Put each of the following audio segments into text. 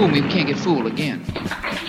me, we can't get fooled again.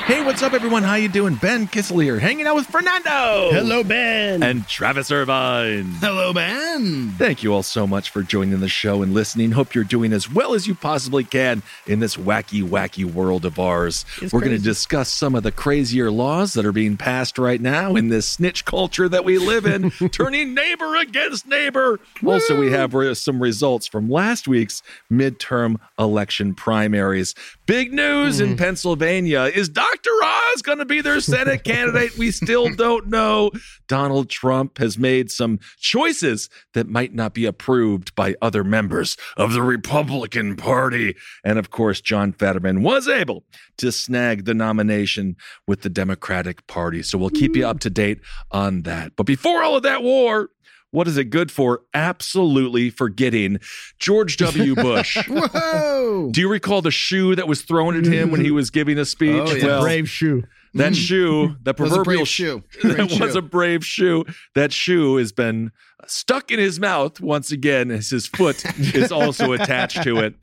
Hey, what's up, everyone? How you doing? Ben Kissel here, hanging out with Fernando. Hello, Ben. And Travis Irvine. Hello, Ben. Thank you all so much for joining the show and listening. Hope you're doing as well as you possibly can in this wacky, wacky world of ours. It's We're going to discuss some of the crazier laws that are being passed right now in this snitch culture that we live in, turning neighbor against neighbor. Also, we have some results from last week's midterm election primaries. Big news Mm. in Pennsylvania. Is Dr. Oz going to be their Senate candidate? We still don't know. Donald Trump has made some choices that might not be approved by other members of the Republican Party. And of course, John Fetterman was able to snag the nomination with the Democratic Party. So we'll keep you up to date on that. But before all of that war, what is it good for? Absolutely forgetting George W. Bush. Whoa. Do you recall the shoe that was thrown at him when he mm-hmm. was giving a speech? Oh, yeah. brave shoe. That mm-hmm. shoe, that proverbial shoe. Brave that was a brave shoe. That shoe has been stuck in his mouth once again as his foot is also attached to it.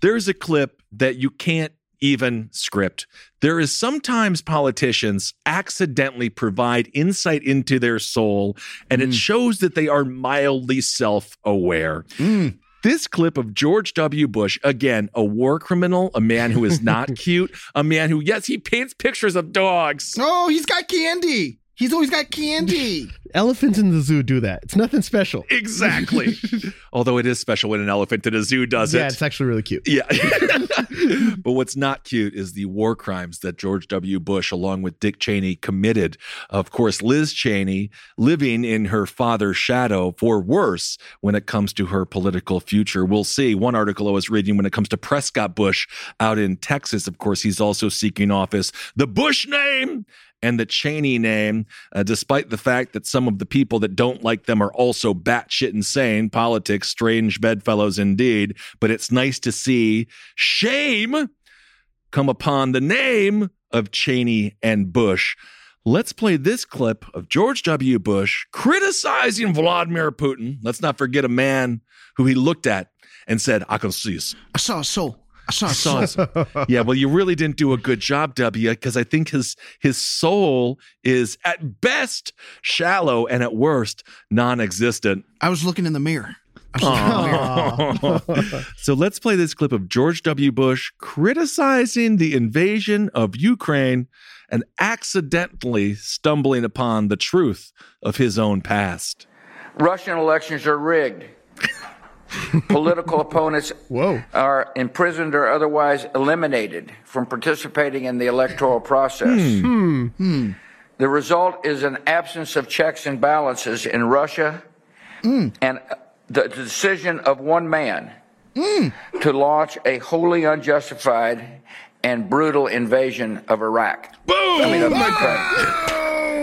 There's a clip that you can't even script. There is sometimes politicians accidentally provide insight into their soul, and Mm. it shows that they are mildly self aware. Mm. This clip of George W. Bush, again, a war criminal, a man who is not cute, a man who, yes, he paints pictures of dogs. Oh, he's got candy. He's always got candy. Elephants in the zoo do that. It's nothing special. Exactly. Although it is special when an elephant in a zoo does yeah, it. Yeah, it's actually really cute. Yeah. but what's not cute is the war crimes that George W. Bush, along with Dick Cheney, committed. Of course, Liz Cheney living in her father's shadow for worse when it comes to her political future. We'll see. One article I was reading when it comes to Prescott Bush out in Texas, of course, he's also seeking office. The Bush name and the Cheney name, uh, despite the fact that some of the people that don't like them are also batshit insane. Politics, strange bedfellows indeed. But it's nice to see shame come upon the name of Cheney and Bush. Let's play this clip of George W. Bush criticizing Vladimir Putin. Let's not forget a man who he looked at and said, I can see us. I saw a soul. I saw a saw soul. yeah, well, you really didn't do a good job, W, because I think his his soul is at best shallow and at worst non-existent. I was looking in the mirror. I was looking in the mirror. so let's play this clip of George W. Bush criticizing the invasion of Ukraine and accidentally stumbling upon the truth of his own past. Russian elections are rigged. Political opponents Whoa. are imprisoned or otherwise eliminated from participating in the electoral process. Hmm. hmm. hmm. The result is an absence of checks and balances in Russia hmm. and uh, the decision of one man to launch a wholly unjustified and brutal invasion of Iraq. Boom! I mean, of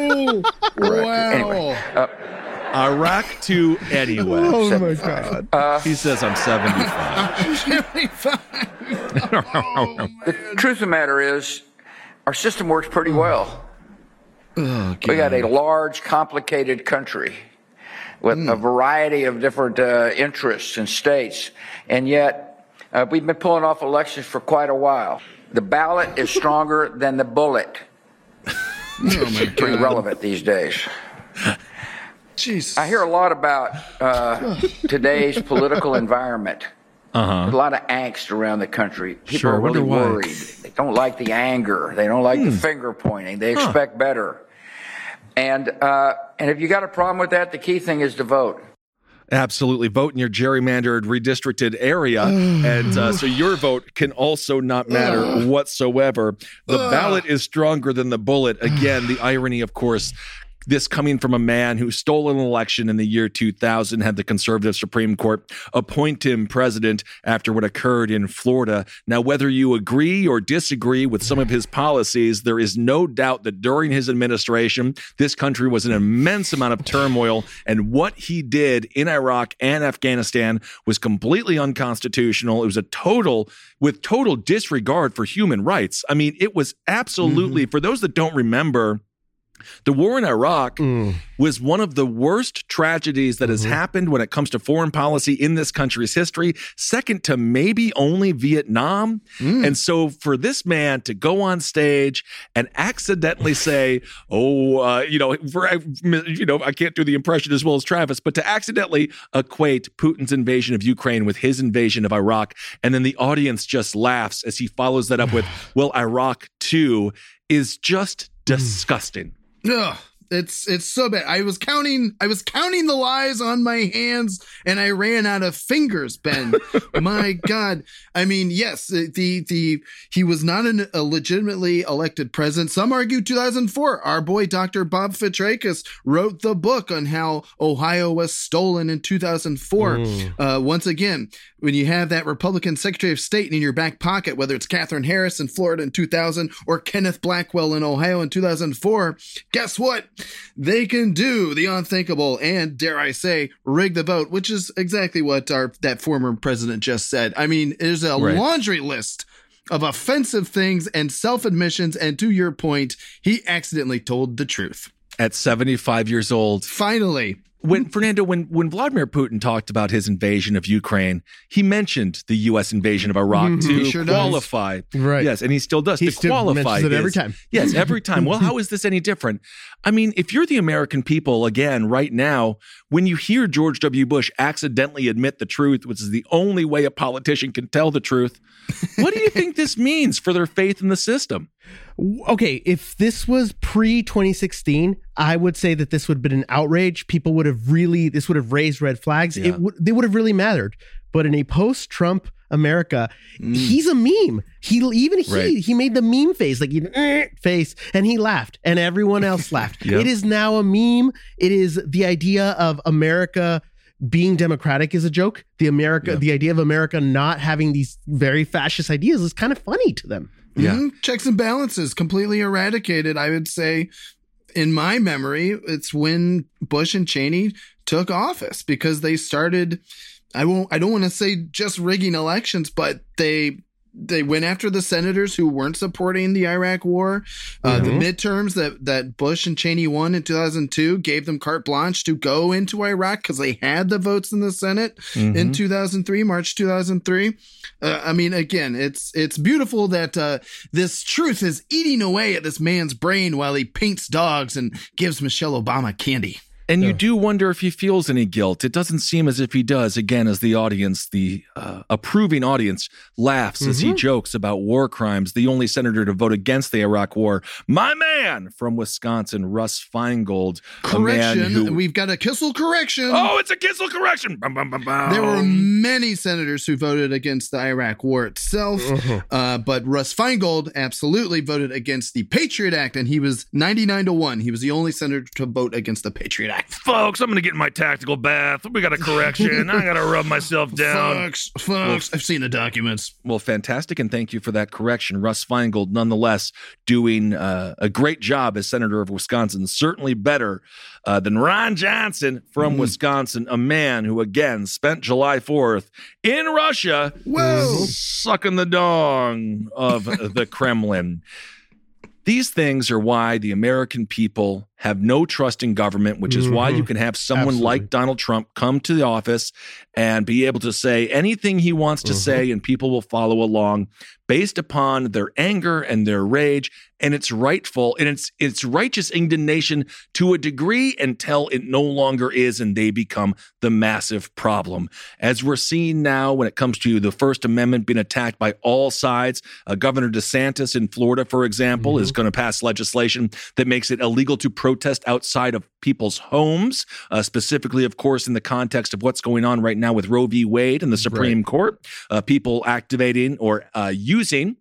Ukraine. wow. Anyway, uh, Iraq to anyway. Oh my god. He says I'm 75. 75. oh, the truth of the matter is, our system works pretty well. Oh, We got a large, complicated country with a variety of different uh, interests and states, and yet Uh, we've been pulling off elections for quite a while. The ballot is stronger than the bullet. oh Pretty relevant these days. Jeez. I hear a lot about uh, today's political environment. Uh-huh. A lot of angst around the country. People Sure, are really worried. They don't like the anger. They don't like the Hmm. finger pointing. They Huh. expect better. And uh, and if you got a problem with that, the key thing is to vote. Absolutely. Vote in your gerrymandered, redistricted area. and uh, so your vote can also not matter whatsoever. The ballot is stronger than the bullet. Again, the irony, of course. This coming from a man who stole an election in the year 2000, had the conservative Supreme Court appoint him president after what occurred in Florida. Now, whether you agree or disagree with some of his policies, there is no doubt that during his administration, this country was an immense amount of turmoil. And what he did in Iraq and Afghanistan was completely unconstitutional. It was a total, with total disregard for human rights. I mean, it was absolutely, mm-hmm. for those that don't remember, the war in Iraq mm. was one of the worst tragedies that has mm-hmm. happened when it comes to foreign policy in this country's history, second to maybe only Vietnam. Mm. And so for this man to go on stage and accidentally say, "Oh, uh, you know, for, you know, I can't do the impression as well as Travis, but to accidentally equate Putin's invasion of Ukraine with his invasion of Iraq, and then the audience just laughs as he follows that up with, "Well, Iraq too," is just mm. disgusting. Ugh, it's it's so bad. I was counting I was counting the lies on my hands and I ran out of fingers, Ben. my god. I mean, yes, the the he was not an, a legitimately elected president. Some argue 2004. Our boy Dr. Bob Fitrakis wrote the book on how Ohio was stolen in 2004. Mm. Uh, once again, when you have that Republican Secretary of State in your back pocket, whether it's Katherine Harris in Florida in 2000 or Kenneth Blackwell in Ohio in 2004, guess what? They can do the unthinkable and, dare I say, rig the vote, which is exactly what our that former president just said. I mean, there's a Right. laundry list of offensive things and self admissions, and to your point, he accidentally told the truth. At 75 years old, Finally. When Fernando, when when Vladimir Putin talked about his invasion of Ukraine, he mentioned the U.S. invasion of Iraq Mhm. to sure does. qualify. Right. Yes, and he still does He to still qualify. mentions it every time. Yes, every time. Well, how is this any different? I mean, if you're the American people again right now, when you hear George W. Bush accidentally admit the truth, which is the only way a politician can tell the truth, what do you think this means for their faith in the system? Okay, if this was pre 2016, I would say that this would have been an outrage. People would have really, this would have raised red flags. Yeah. It would, they would have really mattered. But in a post Trump America, he's a meme. He even he Right. he made the meme face, like you know, face, and he laughed, and everyone else laughed. Yep. It is now a meme. It is the idea of America being democratic is a joke. The America, Yeah. the idea of America not having these very fascist ideas is kind of funny to them. Yeah. Mhm. Checks and balances completely eradicated. I would say, in my memory, it's when Bush and Cheney took office because they started. I won't. I don't want to say just rigging elections, but they they went after the senators who weren't supporting the Iraq War. Uh, The midterms that that Bush and Cheney won in 2002 gave them carte blanche to go into Iraq because they had the votes in the Senate in 2003, March 2003. Uh, I mean, again, it's it's beautiful that uh, this truth is eating away at this man's brain while he paints dogs and gives Michelle Obama candy. And you do wonder if he feels any guilt. It doesn't seem as if he does. Again, as the audience, the uh, approving audience, laughs as he jokes about war crimes. The only senator to vote against the Iraq War, my man from Wisconsin, Russ Feingold, Correction. who. We've got a Kissel correction. oh, it's a Kissel correction. Bum, bum, bum. There were many senators who voted against the Iraq War itself, uh, but Russ Feingold absolutely voted against the Patriot Act, and he was 99 to 1. He was the only senator to vote against the Patriot Act. Folks. I'm going to get in my tactical bath. We got a correction. I got to rub myself down. Folks, folks, I've seen the documents. Well, fantastic, and thank you for that correction. Russ Feingold, nonetheless, doing uh, a great job as senator of Wisconsin. Certainly better uh, than Ron Johnson from Wisconsin, a man who again spent July Fourth in Russia, Whoa. sucking the dong of the Kremlin. These things are why the American people have no trust in government, which is why Mhm. you can have someone Absolutely. like Donald Trump come to the office and be able to say anything he wants to Mhm. say, and people will follow along based upon their anger and their rage. And it's rightful and it's it's righteous indignation to a degree until it no longer is, and they become the massive problem. As we're seeing now when it comes to the First Amendment being attacked by all sides, uh, Governor DeSantis in Florida, for example, is going to pass legislation that makes it illegal to protest outside of people's homes, uh, specifically, of course, in the context of what's going on right now with Roe v. Wade and the Supreme Court, uh, people activating or uh, using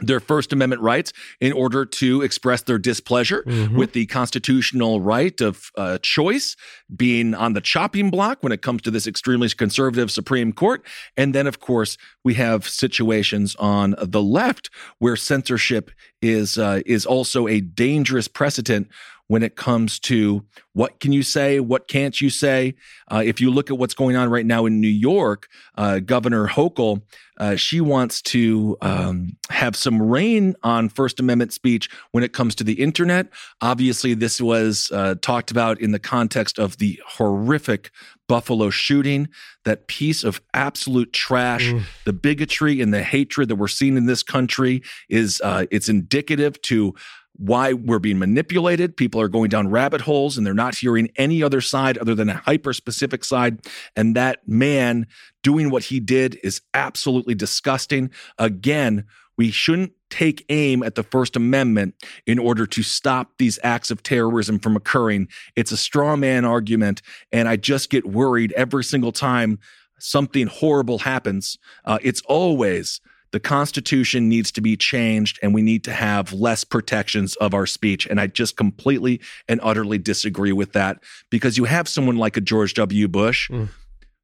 their First Amendment rights in order to express their displeasure with the constitutional right of uh, choice being on the chopping block when it comes to this extremely conservative Supreme Court. And then, of course, we have situations on the left where censorship is uh, is also a dangerous precedent when it comes to what can you say, what can't you say. Uh, if you look at what's going on right now in New York, uh, Governor Hochul, uh, she wants to um, have some rein on First Amendment speech when it comes to the internet. Obviously, this was uh, talked about in the context of the horrific Buffalo shooting, that piece of absolute trash, the bigotry and the hatred that we're seeing in this country is uh, it's indicative to why we're being manipulated. People are going down rabbit holes and they're not hearing any other side other than a hyper specific side. And that man doing what he did is absolutely disgusting. Again, we shouldn't take aim at the First Amendment in order to stop these acts of terrorism from occurring. It's a straw man argument. And I just get worried every single time something horrible happens. Uh, it's always the Constitution needs to be changed and we need to have less protections of our speech. And I just completely and utterly disagree with that because you have someone like a George W. Bush.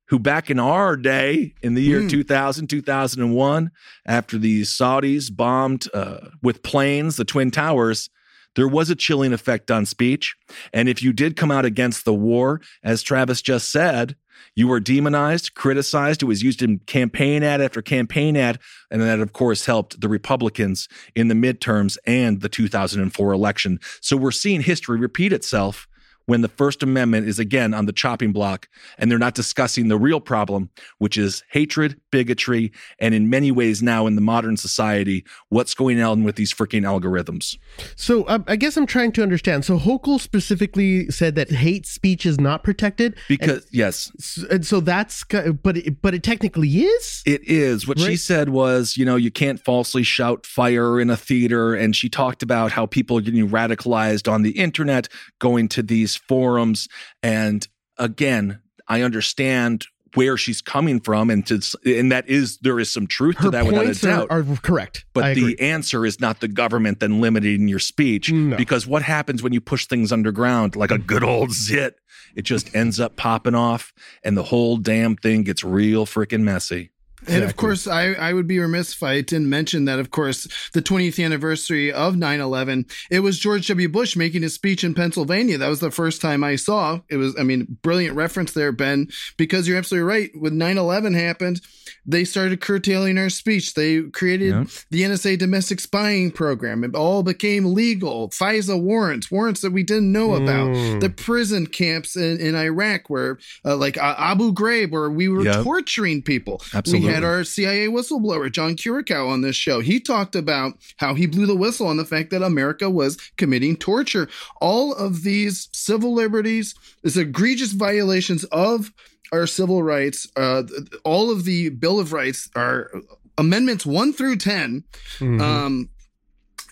Who back in our day, in the year 2000, 2001, after the Saudis bombed uh, with planes the Twin Towers, there was a chilling effect on speech. And if you did come out against the war, as Travis just said, you were demonized, criticized. It was used in campaign ad after campaign ad. And that, of course, helped the Republicans in the midterms and the 2004 election. So we're seeing history repeat itself when the First Amendment is again on the chopping block and they're not discussing the real problem, which is hatred, bigotry, and in many ways now in the modern society, what's going on with these freaking algorithms. So um, I guess I'm trying to understand. So Hochul specifically said that hate speech is not protected Because, yes, and, and so that's but it, but it technically is. It is. What she said was, you know, you can't falsely shout fire in a theater. And she talked about how people are getting radicalized on the internet, going to these forums. And again, I understand where she's coming from and to and that is there is some truth to that without a points are, doubt are correct. but I the agree. answer is not the government then limiting your speech No. because what happens when you push things underground like a good old zit it just ends up popping off and the whole damn thing gets real freaking messy And of course, I, I would be remiss if I didn't mention that, of course, the 20th anniversary of 9 11, it was George W. Bush making his speech in Pennsylvania. That was the first time I saw. It was, I mean, brilliant reference there, Ben, because you're absolutely right. When 9 11 happened, they started curtailing our speech. They created Yeah. the NSA domestic spying program. It all became legal. FISA warrants, warrants that we didn't know about. Mm. The prison camps in, in Iraq, where, uh, like uh, Abu Ghraib, where we were Yep. torturing people. Absolutely. We had our CIA whistleblower, John Kiriakou, on this show. He talked about how he blew the whistle on the fact that America was committing torture. All of these civil liberties, these egregious violations of our civil rights, uh, all of the Bill of Rights are amendments one through 10. Mhm. Um,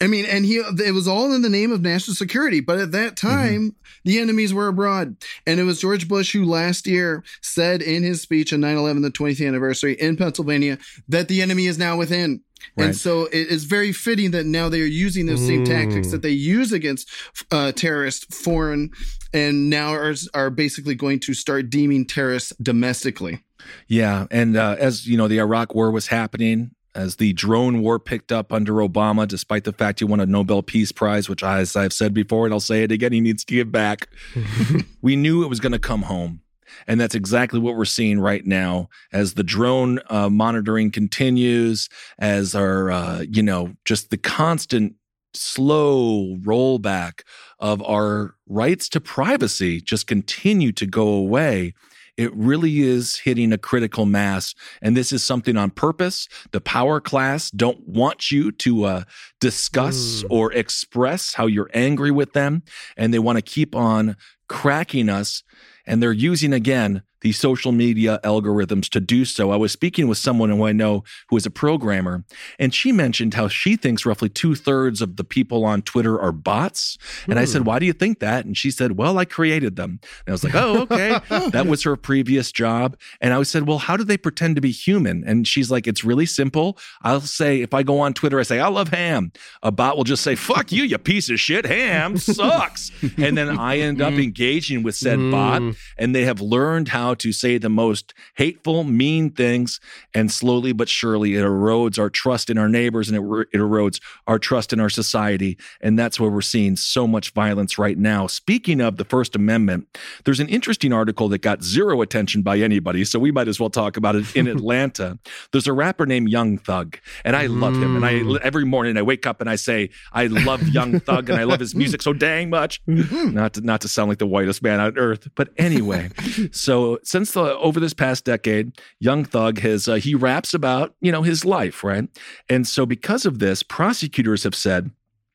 I mean, and he, it was all in the name of national security. But at that time, the enemies were abroad. And it was George Bush who last year said in his speech on 9 11, the 20th anniversary in Pennsylvania, that the enemy is now within. Right. And so it is very fitting that now they are using those same tactics that they use against uh, terrorists foreign and now are, are basically going to start deeming terrorists domestically. Yeah, and uh, as you know, the Iraq War was happening. As the drone war picked up under Obama, despite the fact he won a Nobel Peace Prize, which, as I've said before, and I'll say it again, he needs to give back. we knew it was going to come home. And that's exactly what we're seeing right now as the drone uh, monitoring continues, as our, uh, you know, just the constant slow rollback of our rights to privacy just continue to go away, it really is hitting a critical mass. And this is something on purpose. The power class don't want you to uh, discuss or express how you're angry with them. And they want to keep on cracking us. And they're using, again, the social media algorithms to do so. I was speaking with someone who I know who is a programmer, and she mentioned how she thinks roughly two thirds of the people on Twitter are bots. And I said, hmm. Why do you think that? And she said, Well, I created them. And I was like, Oh, okay. that was her previous job. And I said, Well, how do they pretend to be human? And she's like, It's really simple. I'll say, if I go on Twitter, I say, I love ham. A bot will just say, Fuck you, you piece of shit. Ham sucks. and then I end up hmm. engaging with said bot, hmm. and they have learned how to say the most hateful, mean things. And slowly but surely, it erodes our trust in our neighbors and it, it erodes our trust in our society. And that's where we're seeing so much violence right now. Speaking of the First Amendment, there's an interesting article that got zero attention by anybody. So we might as well talk about it in Atlanta. There's a rapper named Young Thug, and I love him. And I mm. every morning I wake up and I say, I love Young Thug and I love his music so dang much. Mm-hmm. not to not to sound like the whitest man on earth, but anyway. so since the over this past decade, Young Thug has uh, he raps about you know his life, right? And so because of this, prosecutors have said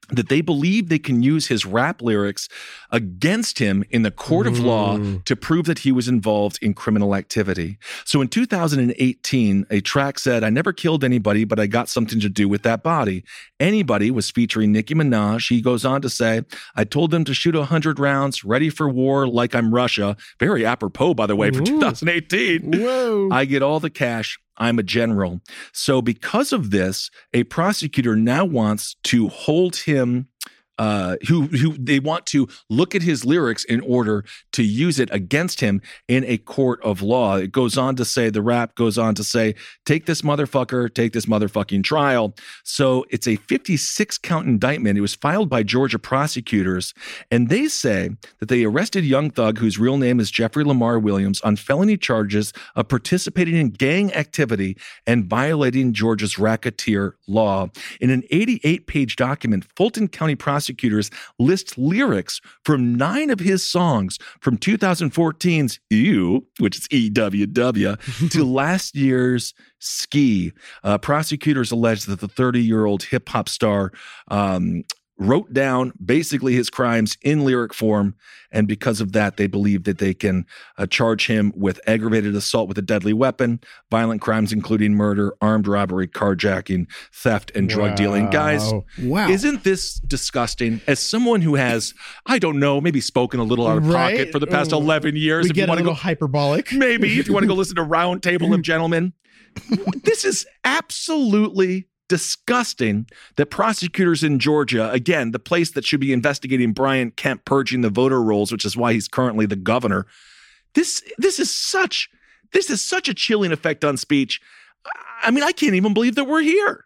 that they believe they can use his rap lyrics against him in the court of law to prove that he was involved in criminal activity. So in 2018, a track said, I never killed anybody, but I got something to do with that body. Anybody was featuring Nicki Minaj. He goes on to say, I told them to shoot 100 rounds, ready for war like I'm Russia. Very apropos, by the way, for 2018. Whoa. I get all the cash. I'm a general. So, because of this, a prosecutor now wants to hold him. Uh, who who they want to look at his lyrics in order to use it against him in a court of law. It goes on to say the rap goes on to say, "Take this motherfucker, take this motherfucking trial." So it's a 56 count indictment. It was filed by Georgia prosecutors, and they say that they arrested Young Thug, whose real name is Jeffrey Lamar Williams, on felony charges of participating in gang activity and violating Georgia's racketeer law. In an 88 page document, Fulton County prosecutors list lyrics from nine of his songs from 2014's Ew, which is EWW, to last year's Ski. Uh, prosecutors allege that the 30 year old hip hop star um, wrote down basically his crimes in lyric form. And because of that, they believe that they can uh, charge him with aggravated assault with a deadly weapon, violent crimes, including murder, armed robbery, carjacking, theft, and drug dealing. Guys, Wow. isn't this disgusting? As someone who has, I don't know, maybe spoken a little out of Right? pocket for the past Oh, 11 years, we if you get a want to go hyperbolic. maybe if you want to go listen to Roundtable of Gentlemen. this is absolutely disgusting that prosecutors in Georgia, again, the place that should be investigating Brian Kemp purging the voter rolls, which is why he's currently the governor. This this is such this is such a chilling effect on speech. I mean, I can't even believe that we're here.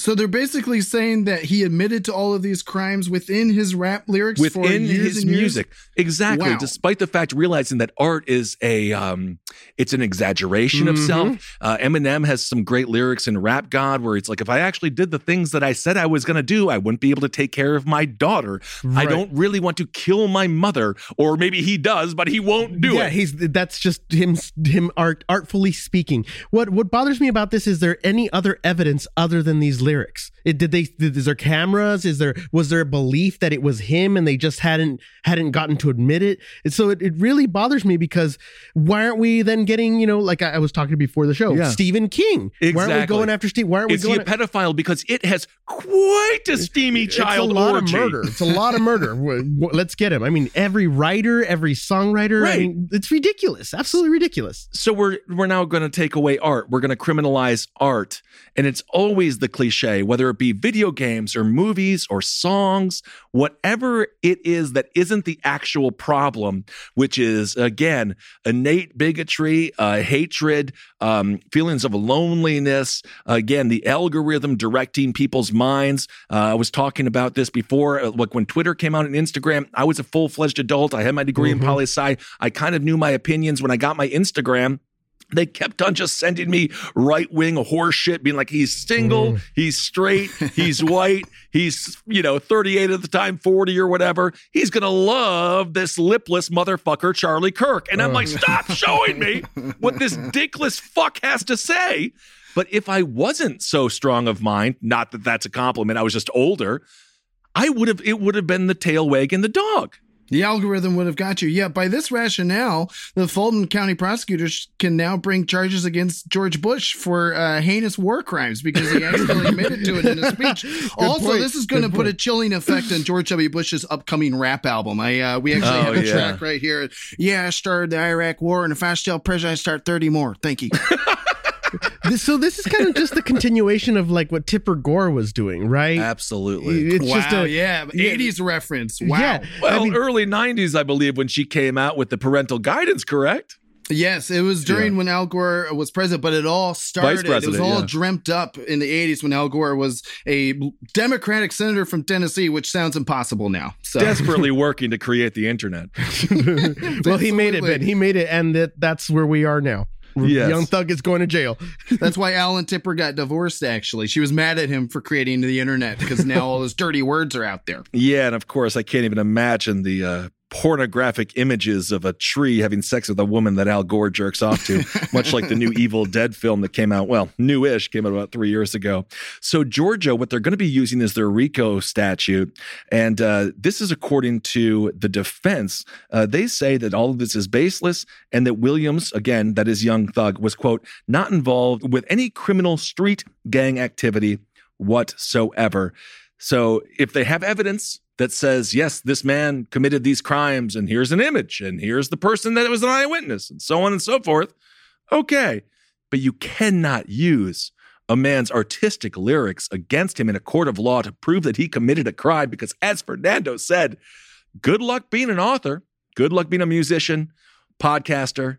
So they're basically saying that he admitted to all of these crimes within his rap lyrics for within his and years? music exactly Wow. despite the fact realizing that art is a um it's an exaggeration of Mm-hmm. self uh, eminem has some great lyrics in rap god where it's like if i actually did the things that i said i was going to do i wouldn't be able to take care of my daughter i don't really want to kill my mother or maybe he does but he won't do yeah, it Yeah, he's that's just him him art artfully speaking. What what bothers me about this is there any other evidence other than these lyrics? It, did they did, is there cameras? Is there was there a belief that it was him and they just hadn't hadn't gotten to admit it? And so it, it really bothers me because why aren't we then getting you know like I, I was talking before the show Yeah. Stephen King? Why aren't we Exactly. going after Steve? Why aren't we is he going? a pedophile because it has quite a steamy child it's a lot orgy. of murder. It's a lot of murder. Let's get him. I mean, every writer, every songwriter. I Right. mean, it's ridiculous. Absolutely ridiculous. so we're we're now going to take away art. We're going to criminalize art, and it's always the cliche, whether it be video games or movies or songs, whatever it is that isn't the actual problem, which is again innate bigotry, uh, hatred, um, feelings of loneliness. Again, the algorithm directing people's minds. Uh, I was talking about this before, uh, like when Twitter came out and Instagram. I was a full fledged adult. I had my degree in poli sci. I kind of knew my opinions when I got my Instagram. They kept on just sending me right wing horse shit, being like, he's single, mm. he's straight, he's white, he's, you know, 38 at the time, 40 or whatever. He's going to love this lipless motherfucker, Charlie Kirk. And I'm like, oh. stop showing me what this dickless fuck has to say. But if I wasn't so strong of mind, not that that's a compliment, I was just older, I would have, it would have been the tail wagging the dog. The algorithm would have got you. Yeah, by this rationale, the Fulton County prosecutors can now bring charges against George Bush for uh, heinous war crimes because he actually admitted to it in a speech. also, point. this is going to put a chilling effect on George W. Bush's upcoming rap album. I uh, we actually Oh, have a yeah. track right here. Yeah, I started the Iraq War, and if I still president, I start thirty more. Thank you. This, so this is kind of just the continuation of like what Tipper Gore was doing, right? Absolutely. It's wow, just a yeah, eighties reference. Wow. Yeah. Well, I mean- early 90s, I believe, when she came out with the parental guidance, correct? Yes, it was during Yeah. when Al Gore was president, but it all started. it was all yeah. dreamt up in the 80s when Al Gore was a Democratic senator from Tennessee, which sounds impossible now. So Desperately working to create the internet. well, he made it, Ben. He made it, and that, that's where we are now. Yes. Young Thug is going to jail. that's why Alan Tipper got divorced, actually. She was mad at him for creating the internet because now all those dirty words are out there. Yeah, and of course, I can't even imagine the uh, pornographic images of a tree having sex with a woman that Al Gore jerks off to, much like the new Evil Dead film that came out, well, newish, came out about three years ago. So, Georgia, what they're going to be using is their RICO statute. And uh, this is according to the defense. Uh, they say that all of this is baseless and that Williams, again, that is Young Thug, was, quote, not involved with any criminal street gang activity whatsoever. So if they have evidence that says, yes, this man committed these crimes, and here's an image, and here's the person that was an eyewitness, and so on and so forth, okay. But you cannot use a man's artistic lyrics against him in a court of law to prove that he committed a crime because, as Fernando said, good luck being an author, good luck being a musician, podcaster,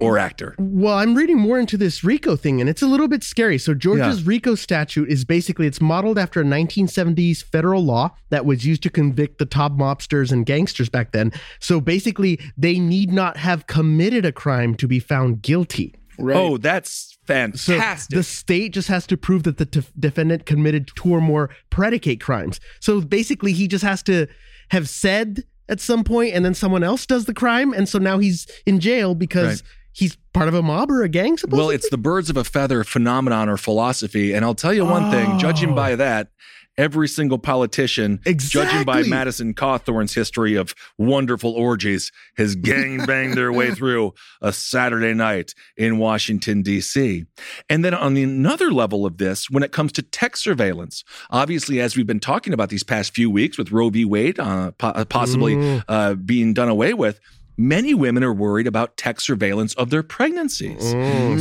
or actor. Well, I'm reading more into this RICO thing, and it's a little bit scary. So Georgia's RICO statute is basically it's modeled after a 1970s federal law that was used to convict the top mobsters and gangsters back then. So basically, they need not have committed a crime to be found guilty. Right. Oh, that's So fantastic. the state just has to prove that the def- defendant committed two or more predicate crimes. So basically, he just has to have said at some point, and then someone else does the crime, and so now he's in jail because Right. He's part of a mob or a gang. Supposedly? Well, it's the birds of a feather phenomenon or philosophy. And I'll tell you one thing, judging by that, every single politician, judging by Madison Cawthorn's history of wonderful orgies, has gang banged their way through a Saturday night in Washington, D.C. And then on another level of this, when it comes to tech surveillance, obviously, as we've been talking about these past few weeks with Roe v. Wade uh, po- possibly uh, being done away with, many women are worried about tech surveillance of their pregnancies.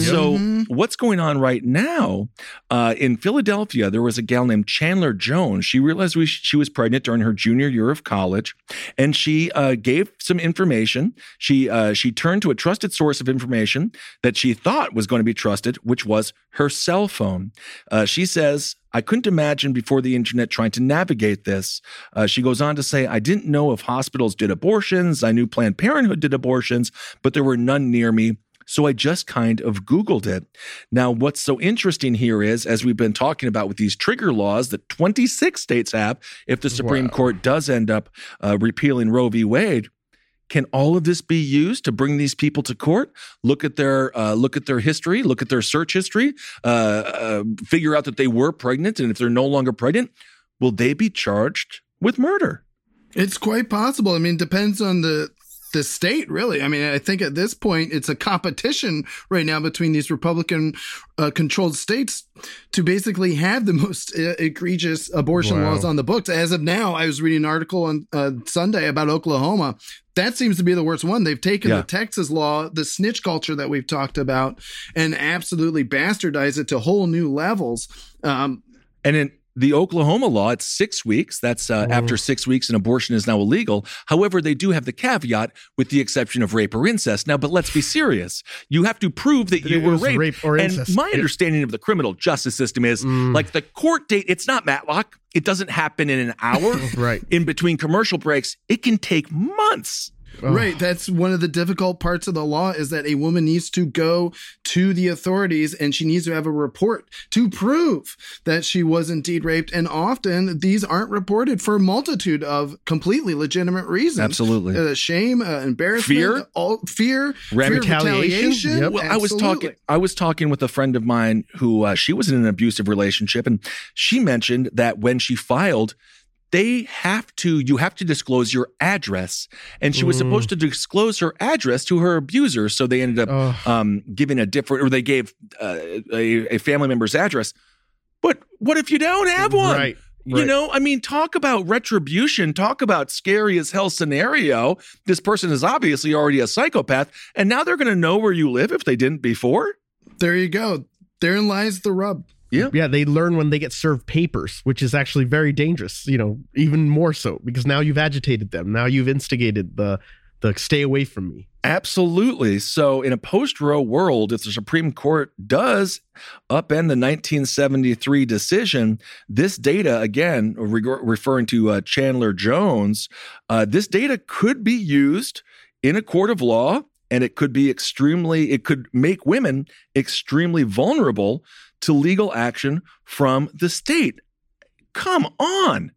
So, what's going on right now uh, in Philadelphia? There was a gal named Chandler Jones. She realized we, she was pregnant during her junior year of college, and she uh, gave some information. She uh, she turned to a trusted source of information that she thought was going to be trusted, which was her cell phone. Uh, she says. I couldn't imagine before the internet trying to navigate this. Uh, she goes on to say, I didn't know if hospitals did abortions. I knew Planned Parenthood did abortions, but there were none near me. So I just kind of Googled it. Now, what's so interesting here is, as we've been talking about with these trigger laws that 26 states have, if the Supreme Court does end up uh, repealing Roe v. Wade, can all of this be used to bring these people to court? Look at their uh, look at their history, look at their search history, uh, uh, figure out that they were pregnant, and if they're no longer pregnant, will they be charged with murder? It's quite possible. I mean, depends on the the state, really. I mean, I think at this point it's a competition right now between these Republican uh, controlled states to basically have the most uh, egregious abortion Wow. laws on the books. As of now, I was reading an article on uh, Sunday about Oklahoma. That seems to be the worst one. They've taken Yeah. the Texas law, the snitch culture that we've talked about, and absolutely bastardized it to whole new levels. Um, And in the Oklahoma law, it's six weeks. That's uh, after six weeks, an abortion is now illegal. However, they do have the caveat with the exception of rape or incest. Now, but let's be serious. You have to prove that, That you were raped. rape or and incest. my Yeah. understanding of the criminal justice system is like the court date, it's not Matlock. It doesn't happen in an hour. Right. In between commercial breaks, it can take months. Right. That's one of the difficult parts of the law is that a woman needs to go to the authorities and she needs to have a report to prove that she was indeed raped. And often these aren't reported for a multitude of completely legitimate reasons. Absolutely. Uh, shame, uh, embarrassment, Fear? all, fear, Ram- fear Retaliation? retaliation. Yep. Well, I was talking. I was talking with a friend of mine who uh, she was in an abusive relationship, and she mentioned that when she filed, they have to. You have to disclose your address, and she was Mm. supposed to disclose her address to her abuser. So they ended up um, giving a different, or they gave uh, a, a family member's address. But what if you don't have one? Right. You know, I mean, talk about retribution, talk about scary as hell scenario. This person is obviously already a psychopath, and now they're going to know where you live if they didn't before. There you go. Therein lies the rub. Yeah. Yeah, they learn when they get served papers, which is actually very dangerous, you know, even more so because now you've agitated them. Now you've instigated the the stay away from me. Absolutely. So, in a post Roe world, if the Supreme Court does upend the 1973 decision, this data, again, reg- referring to uh, Chandler Jones, uh, this data could be used in a court of law and it could be extremely, it could make women extremely vulnerable to legal action from the state. Come on.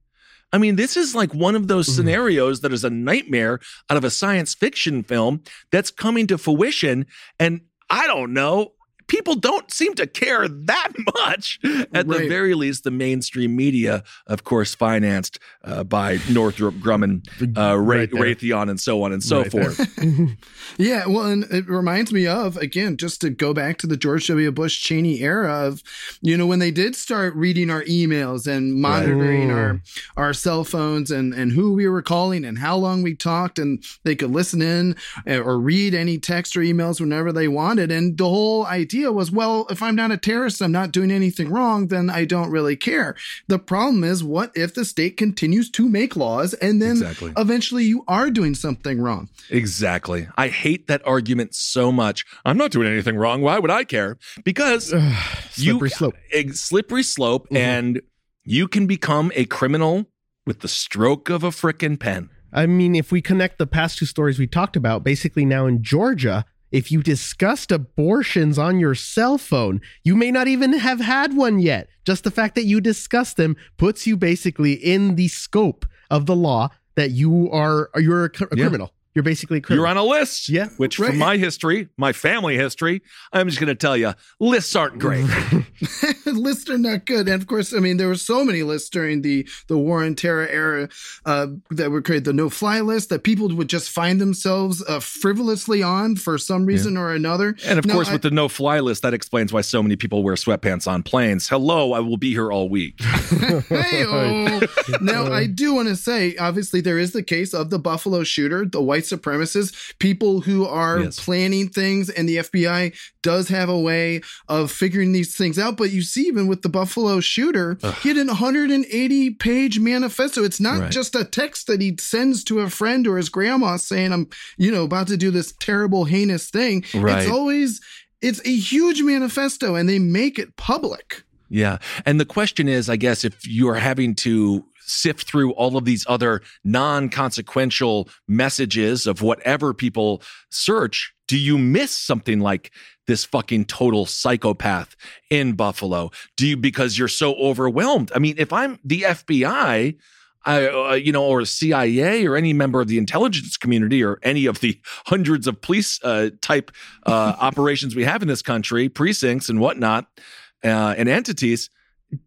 I mean, this is like one of those mm-hmm. scenarios that is a nightmare out of a science fiction film that's coming to fruition. And I don't know, people don't seem to care that much. At the very least, the mainstream media, of course, financed uh, by Northrop Grumman, uh, Ra- Right. Raytheon, and so on and so Right forth. Yeah, well, and it reminds me of again, just to go back to the George W. Bush Cheney era of, you know, when they did start reading our emails and monitoring Right. our our cell phones and and who we were calling and how long we talked, and they could listen in uh, or read any text or emails whenever they wanted. And the whole idea was, well, if I'm not a terrorist, I'm not doing anything wrong, then I don't really care. The problem is, what if the state continues to make laws and then Exactly. eventually you are doing something wrong? Exactly. I hate that argument so much. I'm not doing anything wrong. Why would I care? Because you Slippery slope. a slippery slope, Mhm. and you can become a criminal with the stroke of a frickin' pen. I mean, if we connect the past two stories we talked about, basically now in Georgia, if you discussed abortions on your cell phone, you may not even have had one yet. Just the fact that you discussed them puts you basically in the scope of the law that you are you're a, cr- a Yeah. criminal. You're basically a criminal. You're on a list. Yeah. Which, Right. from my history, my family history, I'm just going to tell you, lists aren't great. lists are not good. And of course, I mean, there were so many lists during the, the war on terror era uh, that were created, the no fly list that people would just find themselves uh, frivolously on for some reason or another. and of Now, course, I- with the no fly list, that explains why so many people wear sweatpants on planes. Hello, I will be here all week. Hey-o. now, I do want to say, obviously, there is the case of the Buffalo shooter, the white supremacists, people who are Yes. planning things, and the FBI does have a way of figuring these things out. But you see, even with the Buffalo shooter, he had an 180 page manifesto. It's not Right. just a text that he sends to a friend or his grandma saying, I'm, you know, about to do this terrible, heinous thing. Right. It's always, it's a huge manifesto, and they make it public. Yeah. And the question is, I guess, if you are having to sift through all of these other non consequential messages of whatever people search, do you miss something like this fucking total psychopath in Buffalo? Do you, because you're so overwhelmed? I mean, if I'm the FBI, I, uh, you know, or CIA or any member of the intelligence community or any of the hundreds of police uh, type uh, operations we have in this country, precincts and whatnot, uh, and entities.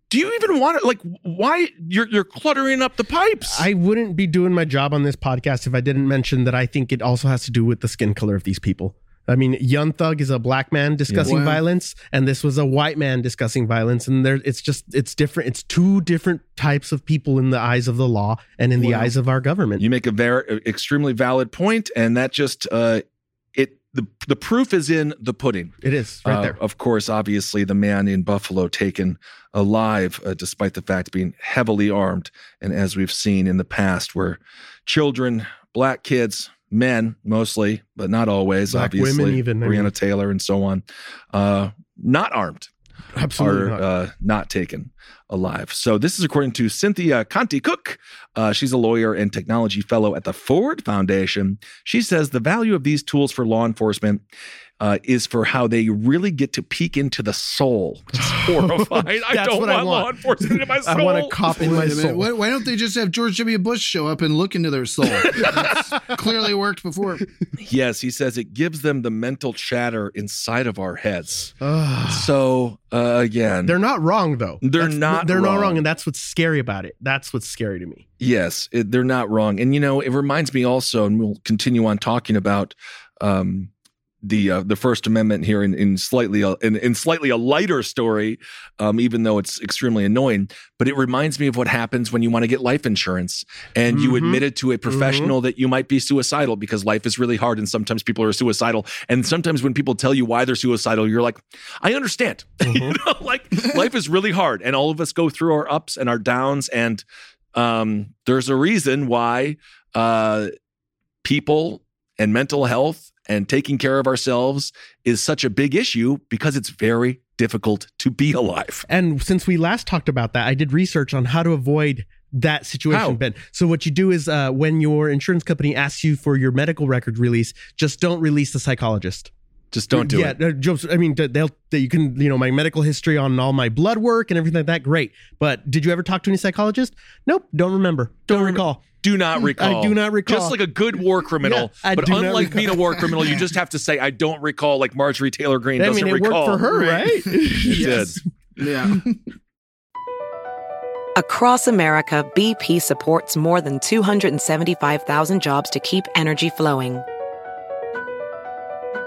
Do you even want to like? Why you're you're cluttering up the pipes? I wouldn't be doing my job on this podcast if I didn't mention that I think it also has to do with the skin color of these people. I mean, Young Thug is a black man discussing Wow. violence, and this was a white man discussing violence, and there it's just it's different. It's two different types of people in the eyes of the law and in the eyes of our government. You make a very extremely valid point, and that just uh, it the the proof is in the pudding. it is right Uh, there. Of course, obviously, the man in Buffalo taken alive, uh, despite the fact being heavily armed, and as we've seen in the past, where children, black kids, men mostly, but not always, Black obviously, women even, I Breonna mean. Taylor and so on, uh, not armed. Absolutely are not. Uh, not taken alive. So this is according to Cynthia Conti Cook. Uh, she's a lawyer and technology fellow at the Ford Foundation. She says the value of these tools for law enforcement uh, is for how they really get to peek into the soul, which is horrifying. I That's don't what want, I law want. enforcement in my soul. I want a cop in my Wait a minute. soul. Why, why don't they just have George W. Bush show up and look into their soul? That's clearly worked before. Yes, he says it gives them the mental chatter inside of our heads. So uh, again, They're not wrong though. They're That's- not They're not wrong. wrong, and that's what's scary about it. That's what's scary to me. Yes, it, they're not wrong. And you know, it reminds me also, and we'll continue on talking about um, the uh, the First Amendment here in, in slightly a, in, in slightly a lighter story, um, even though it's extremely annoying. But it reminds me of what happens when you want to get life insurance and you Mhm. admit it to a professional that you might be suicidal because life is really hard and sometimes people are suicidal. And sometimes when people tell you why they're suicidal, you're like, I understand. you know, like life is really hard, and all of us go through our ups and our downs, and um, there's a reason why uh, people and mental health and taking care of ourselves is such a big issue because it's very difficult to be alive. And since we last talked about that, I did research on how to avoid that situation, How? Ben. So what you do is uh, when your insurance company asks you for your medical record release, just don't release the psychologist. Just don't do yeah, it. Yeah, just- I mean, they'll that you can you know my medical history on all my blood work and everything like that. Great, but did you ever talk to any psychologist? Nope, don't remember, don't, recall. Do not mm, recall. I do not recall. Just like a good war criminal. Yeah, but unlike being a war criminal, you just have to say, I don't recall, like Marjorie Taylor Greene I doesn't mean, it recall. worked for her, right? It Yes. did. Yeah. Across America, BP supports more than 275,000 jobs to keep energy flowing.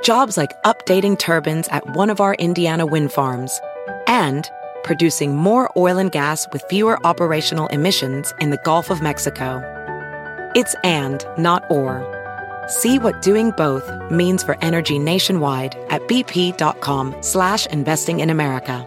Jobs like updating turbines at one of our Indiana wind farms and producing more oil and gas with fewer operational emissions in the Gulf of Mexico. It's and, not or. See what doing both means for energy nationwide at bp.com slash investing in America.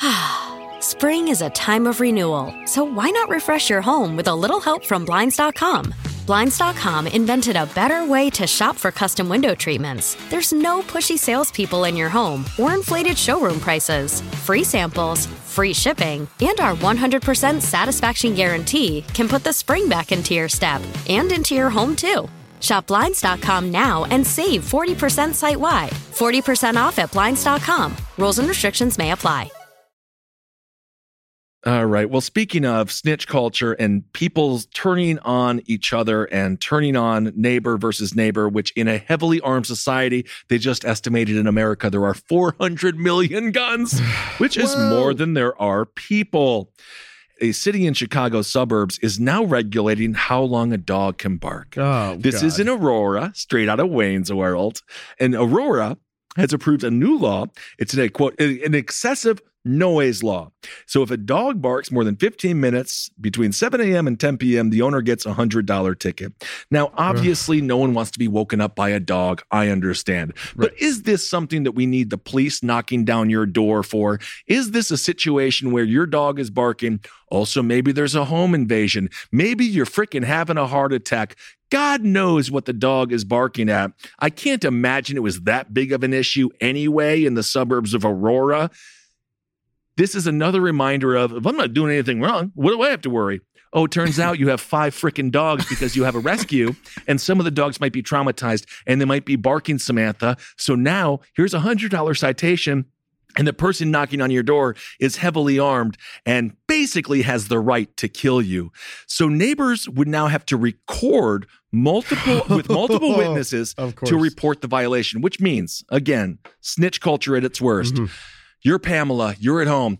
Spring is a time of renewal, so why not refresh your home with a little help from Blinds.com? Blinds.com invented a better way to shop for custom window treatments. There's no pushy salespeople in your home or inflated showroom prices. Free samples, free shipping, and our 100% satisfaction guarantee can put the spring back into your step and into your home too. Shop Blinds.com now and save 40% site wide. 40% off at Blinds.com. Rules and restrictions may apply. All right. Well, speaking of snitch culture and people turning on each other and turning on neighbor versus neighbor, which in a heavily armed society, they just estimated in America there are 400 million guns, which is more than there are people. A city in Chicago suburbs is now regulating how long a dog can bark. Oh, This is in Aurora, straight out of Wayne's World. And Aurora has approved a new law. It's a quote, an excessive noise law. So if a dog barks more than 15 minutes between 7 a.m. and 10 p.m., the owner gets a $100 ticket. Now, obviously, no one wants to be woken up by a dog. I understand. But is this something that we need the police knocking down your door for? Is this a situation where your dog is barking? Also, maybe there's a home invasion. Maybe you're freaking having a heart attack. God knows what the dog is barking at. I can't imagine it was that big of an issue anyway in the suburbs of Aurora. This is another reminder of if I'm not doing anything wrong, what do I have to worry? Oh, it turns out you have five freaking dogs because you have a rescue, and some of the dogs might be traumatized and they might be barking Samantha. So now here's a hundred dollar citation. And the person knocking on your door is heavily armed and basically has the right to kill you. So neighbors would now have to record multiple with multiple witnesses to report the violation, which means again, snitch culture at its worst. Mm-hmm. You're Pamela, you're at home.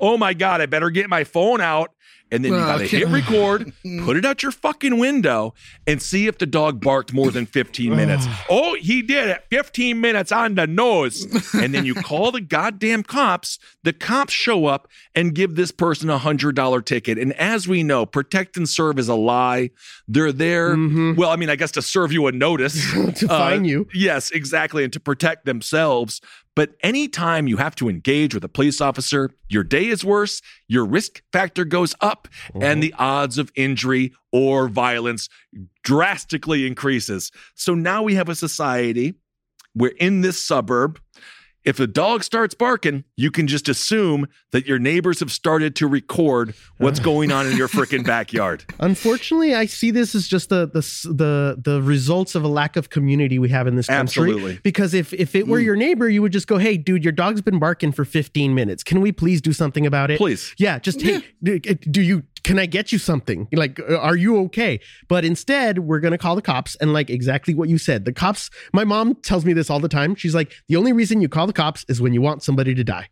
Oh my God, I better get my phone out. And then you gotta okay. hit record, put it out your fucking window, and see if the dog barked more than 15 minutes. oh, he did it. 15 minutes on the nose. And then you call the goddamn cops. The cops show up and give this person a hundred dollar ticket. And as we know, protect and serve is a lie. They're there. Mm-hmm. Well, I mean, I guess to serve you a notice. To uh, fine you. Yes, exactly. And to protect themselves. But anytime you have to engage with a police officer, your day is worse, your risk factor goes up, and mm-hmm. the odds of injury or violence drastically increases. So now we have a society we're in this suburb. If a dog starts barking, you can just assume that your neighbors have started to record what's going on in your freaking backyard. Unfortunately, I see this as just the the the the results of a lack of community we have in this country. Absolutely. Because if if it were Mm. your neighbor, you would just go, "Hey, dude, your dog's been barking for 15 minutes. Can we please do something about it?" Please. Yeah, just hey, d- do you can I get you something? Like, uh, are you okay? But instead, we're gonna call the cops and like exactly what you said. The cops. My mom tells me this all the time. She's like, the only reason you call the cops is when you want somebody to die.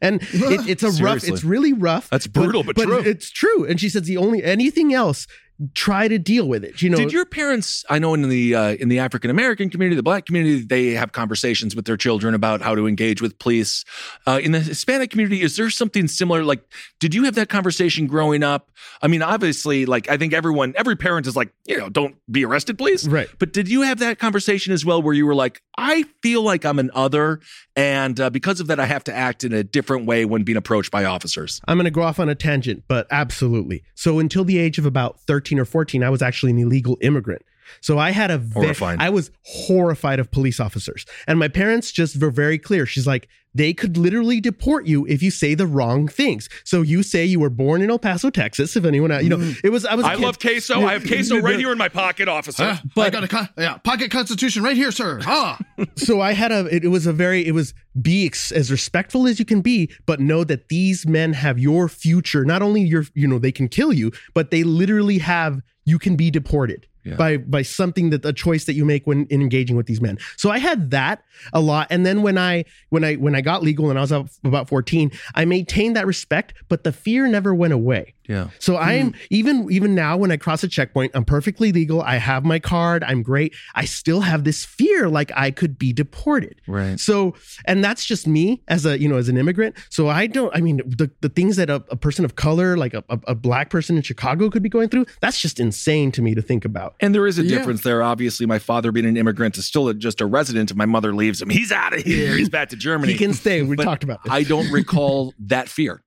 And it, it's a rough. It's really rough. That's brutal, but true. It's true. And she says the only anything else, try to deal with it. You know, Did your parents? I know in the uh, in the African American community, the Black community, they have conversations with their children about how to engage with police. Uh, in the Hispanic community, is there something similar? Like, did you have that conversation growing up? I mean, obviously, like I think everyone, every parent is like, you know, don't be arrested, please. Right. But did you have that conversation as well, where you were like, I feel like I'm an other, and uh, because of that, I have to act in a different way when being approached by officers. I'm going to go off on a tangent, but absolutely. So until the age of about 13 or 14, I was actually an illegal immigrant. So I had a ve- Horrifying. I was horrified of police officers. And my parents just were very clear. She's like, they could literally deport you if you say the wrong things. So you say you were born in El Paso, Texas. If anyone, you know, it was I was. a I kid. love queso. I have queso right here in my pocket, officer. But I got a co- yeah, pocket constitution right here, sir. Ah. so I had a it, it was a very it was be ex, as respectful as you can be, but know that these men have your future. Not only your you know they can kill you, but they literally have you can be deported. Yeah. By by something that a choice that you make when in engaging with these men. So I had that a lot, and then when I when I when I got legal and I was about fourteen, I maintained that respect, but the fear never went away. Yeah. So I'm hmm. even even now when I cross a checkpoint, I'm perfectly legal. I have my card. I'm great. I still have this fear like I could be deported. Right. So and that's just me as a you know as an immigrant. So I don't. I mean the the things that a, a person of color like a, a, a black person in Chicago could be going through. That's just insane to me to think about. And there is a Yeah. difference there. Obviously, my father being an immigrant is still just a resident. If my mother leaves him, he's out of here. He's back to Germany. He can stay. We talked about this. I don't recall that fear.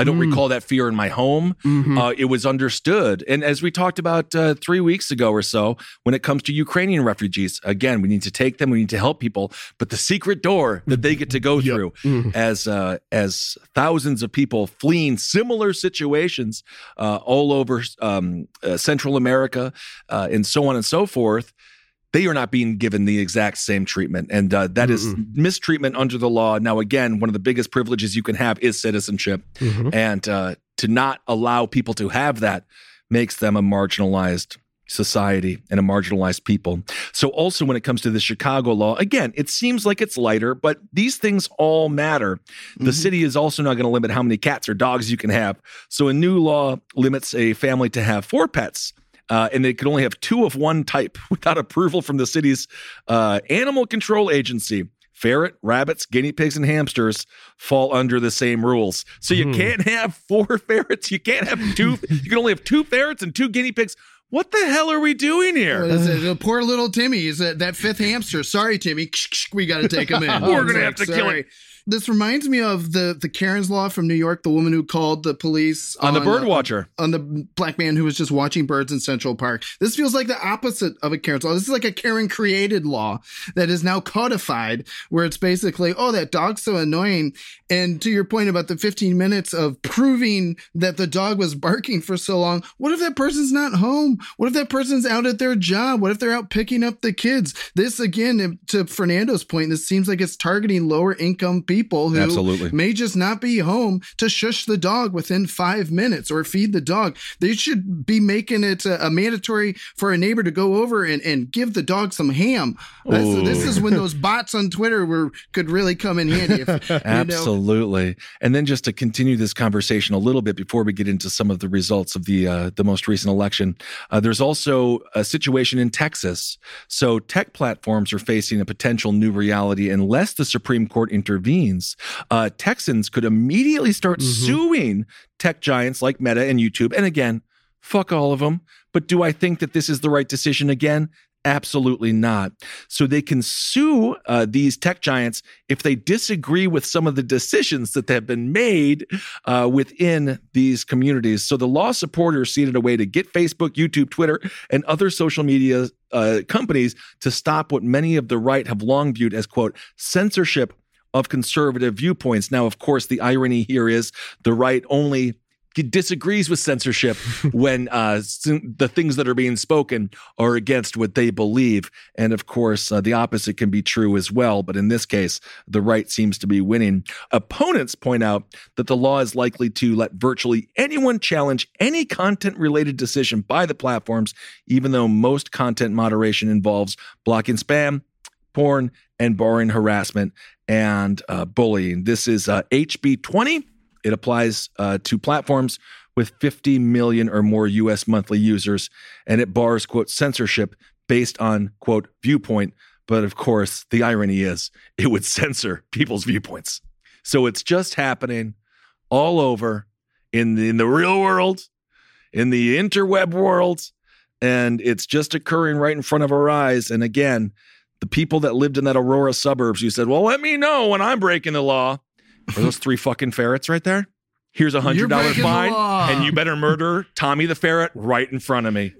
I don't Mm. recall that fear in my home. Mhm. Uh, it was understood. And as we talked about uh, three weeks ago or so, when it comes to Ukrainian refugees, again, we need to take them. We need to help people. But the secret door that they get to go through Mhm. as uh, as thousands of people fleeing similar situations uh, all over um, uh, Central America uh, and so on and so forth. They are not being given the exact same treatment, and uh, that is mistreatment under the law. Now, again, one of the biggest privileges you can have is citizenship, Mhm. and uh, to not allow people to have that makes them a marginalized society and a marginalized people. So, also when it comes to the Chicago law, again, it seems like it's lighter, but these things all matter. The city is also not going to limit how many cats or dogs you can have. So, a new law limits a family to have four pets. Uh, and they could only have two of one type without approval from the city's uh, animal control agency. Ferret, rabbits, guinea pigs, and hamsters fall under the same rules. So you Hmm. can't have four ferrets. You can't have two. you can only have two ferrets and two guinea pigs. What the hell are we doing here? What is it? The poor little Timmy is that, that fifth hamster. Sorry, Timmy. We got to take him in. We're gonna have to kill sorry. him. This reminds me of the the Karen's law from New York. The woman who called the police On the bird uh, watcher. on the black man who was just watching birds in Central Park. This feels like the opposite of a Karen's law. This is like a Karen created law that is now codified, where it's basically, oh, that dog's so annoying. And to your point about the 15 minutes of proving that the dog was barking for so long, what if that person's not home? What if that person's out at their job? What if they're out picking up the kids? This again, to Fernando's point, this seems like it's targeting lower income people who Absolutely. may just not be home to shush the dog within five minutes or feed the dog. They should be making it a, a mandatory for a neighbor to go over and, and give the dog some ham. This, this is when those bots on Twitter were could really come in handy. If, you know, Absolutely. And then just to continue this conversation a little bit before we get into some of the results of the uh, the most recent election, uh, there's also a situation in Texas. So tech platforms are facing a potential new reality unless the Supreme Court intervenes. Uh, Texans could immediately start suing tech giants like Meta and YouTube. And again, fuck all of them. But do I think that this is the right decision again? Absolutely not. So they can sue uh, these tech giants if they disagree with some of the decisions that have been made uh, within these communities. So the law supporters see it a way to get Facebook, YouTube, Twitter, and other social media uh, companies to stop what many of the right have long viewed as, quote, censorship of conservative viewpoints. Now, of course, the irony here is the right only disagrees with censorship when uh, the things that are being spoken are against what they believe. And of course, uh, the opposite can be true as well. But in this case, the right seems to be winning. Opponents point out that the law is likely to let virtually anyone challenge any content related decision by the platforms, even though most content moderation involves blocking spam, porn, and barring harassment and uh, bullying. This is uh, HB 20. It applies uh, to platforms with 50 million or more US monthly users, and it bars, quote, censorship based on, quote, viewpoint. But of course, the irony is it would censor people's viewpoints. So it's just happening all over in the, in the real world, in the interweb world, and it's just occurring right in front of our eyes. And again, the people that lived in that Aurora suburbs, you said, well, let me know when I'm breaking the law. Are those three fucking ferrets right there? Here's a hundred dollar fine, and you better murder Tommy the ferret right in front of me.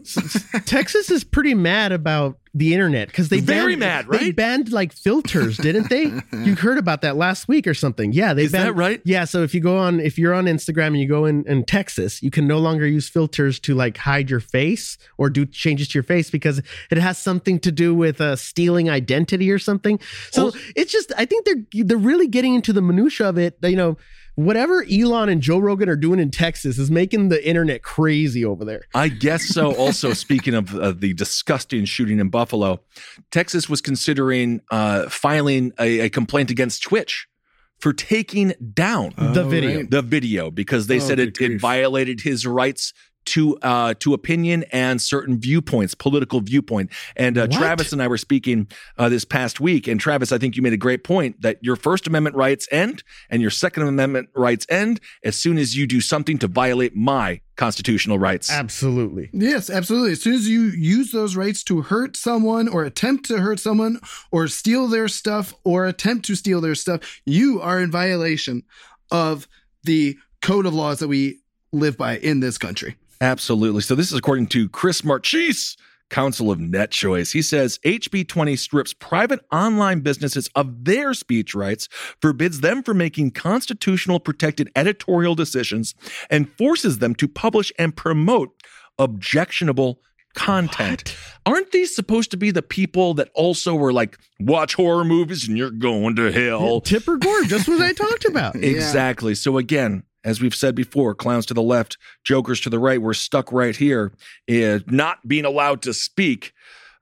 Texas is pretty mad about the internet because they very banned, mad, They banned like filters, didn't they? you heard about that last week or something? Yeah, they Is banned, that right? Yeah. So if you go on, if you're on Instagram and you go in in Texas, you can no longer use filters to like hide your face or do changes to your face because it has something to do with uh, stealing identity or something. So it's just, I think they're they're really getting into the minutia of it. You know. Whatever Elon and Joe Rogan are doing in Texas is making the internet crazy over there. I guess so. Also, speaking of uh, the disgusting shooting in Buffalo, Texas was considering uh, filing a, a complaint against Twitch for taking down The video. the video because they Oh, said it, it violated his rights to uh, to opinion and certain viewpoints, political viewpoint. And uh, Travis and I were speaking uh, this past week, and Travis, I think you made a great point that your First Amendment rights end and your Second Amendment rights end as soon as you do something to violate my constitutional rights. Absolutely. Yes, absolutely. As soon as you use those rights to hurt someone or attempt to hurt someone or steal their stuff or attempt to steal their stuff, you are in violation of the code of laws that we live by in this country. Absolutely. So this is according to Chris Marchese, counsel of NetChoice. He says HB 20 strips private online businesses of their speech rights, forbids them from making constitutional protected editorial decisions, and forces them to publish and promote objectionable content. Aren't these supposed to be the people that also were like, watch horror movies and you're going to hell? Tipper Gore, just what I talked about. Exactly. So again, as we've said before, clowns to the left, jokers to the right, we're stuck right here, uh, not being allowed to speak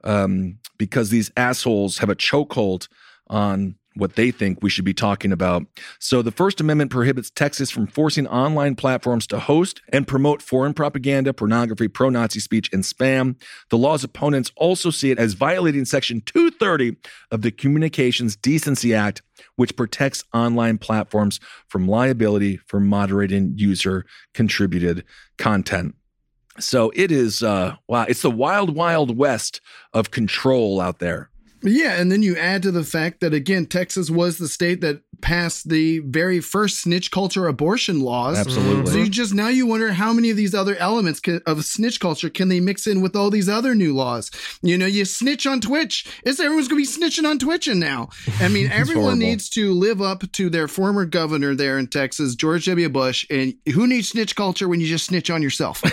um, because these assholes have a chokehold on what they think we should be talking about. So the First Amendment prohibits Texas from forcing online platforms to host and promote foreign propaganda, pornography, pro-Nazi speech, and spam. The law's opponents also see it as violating Section 230 of the Communications Decency Act, which protects online platforms from liability for moderating user contributed content. So it is uh wow, it's the wild wild west of control out there. Yeah, and then you add to the fact that again, Texas was the state that passed the very first snitch culture abortion laws. Absolutely. So you just now you wonder how many of these other elements can, of snitch culture can they mix in with all these other new laws? You know, you snitch on Twitch. It's everyone's going to be snitching on Twitch and now. I mean, everyone needs to live up to their former governor there in Texas, George W. Bush. And who needs snitch culture when you just snitch on yourself?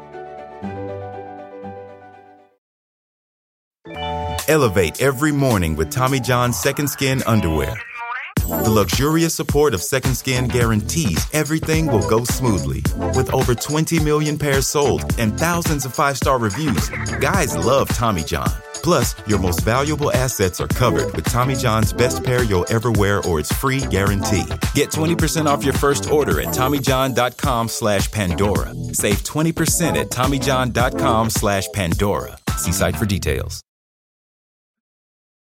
Elevate every morning with Tommy John's Second Skin Underwear. The luxurious support of Second Skin guarantees everything will go smoothly. With over 20 million pairs sold and thousands of five star reviews, guys love Tommy John. Plus, your most valuable assets are covered with Tommy John's best pair you'll ever wear or its free guarantee. Get 20% off your first order at TommyJohn.com slash Pandora. Save 20% at TommyJohn.com slash Pandora. See site for details.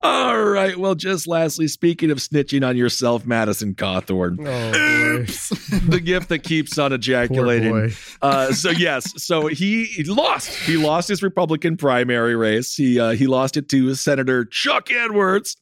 All right. Well, just lastly, speaking of snitching on yourself, Madison Cawthorn, the gift that keeps on ejaculating. Uh, so yes, so he, he lost. He lost his Republican primary race. He uh, he lost it to Senator Chuck Edwards.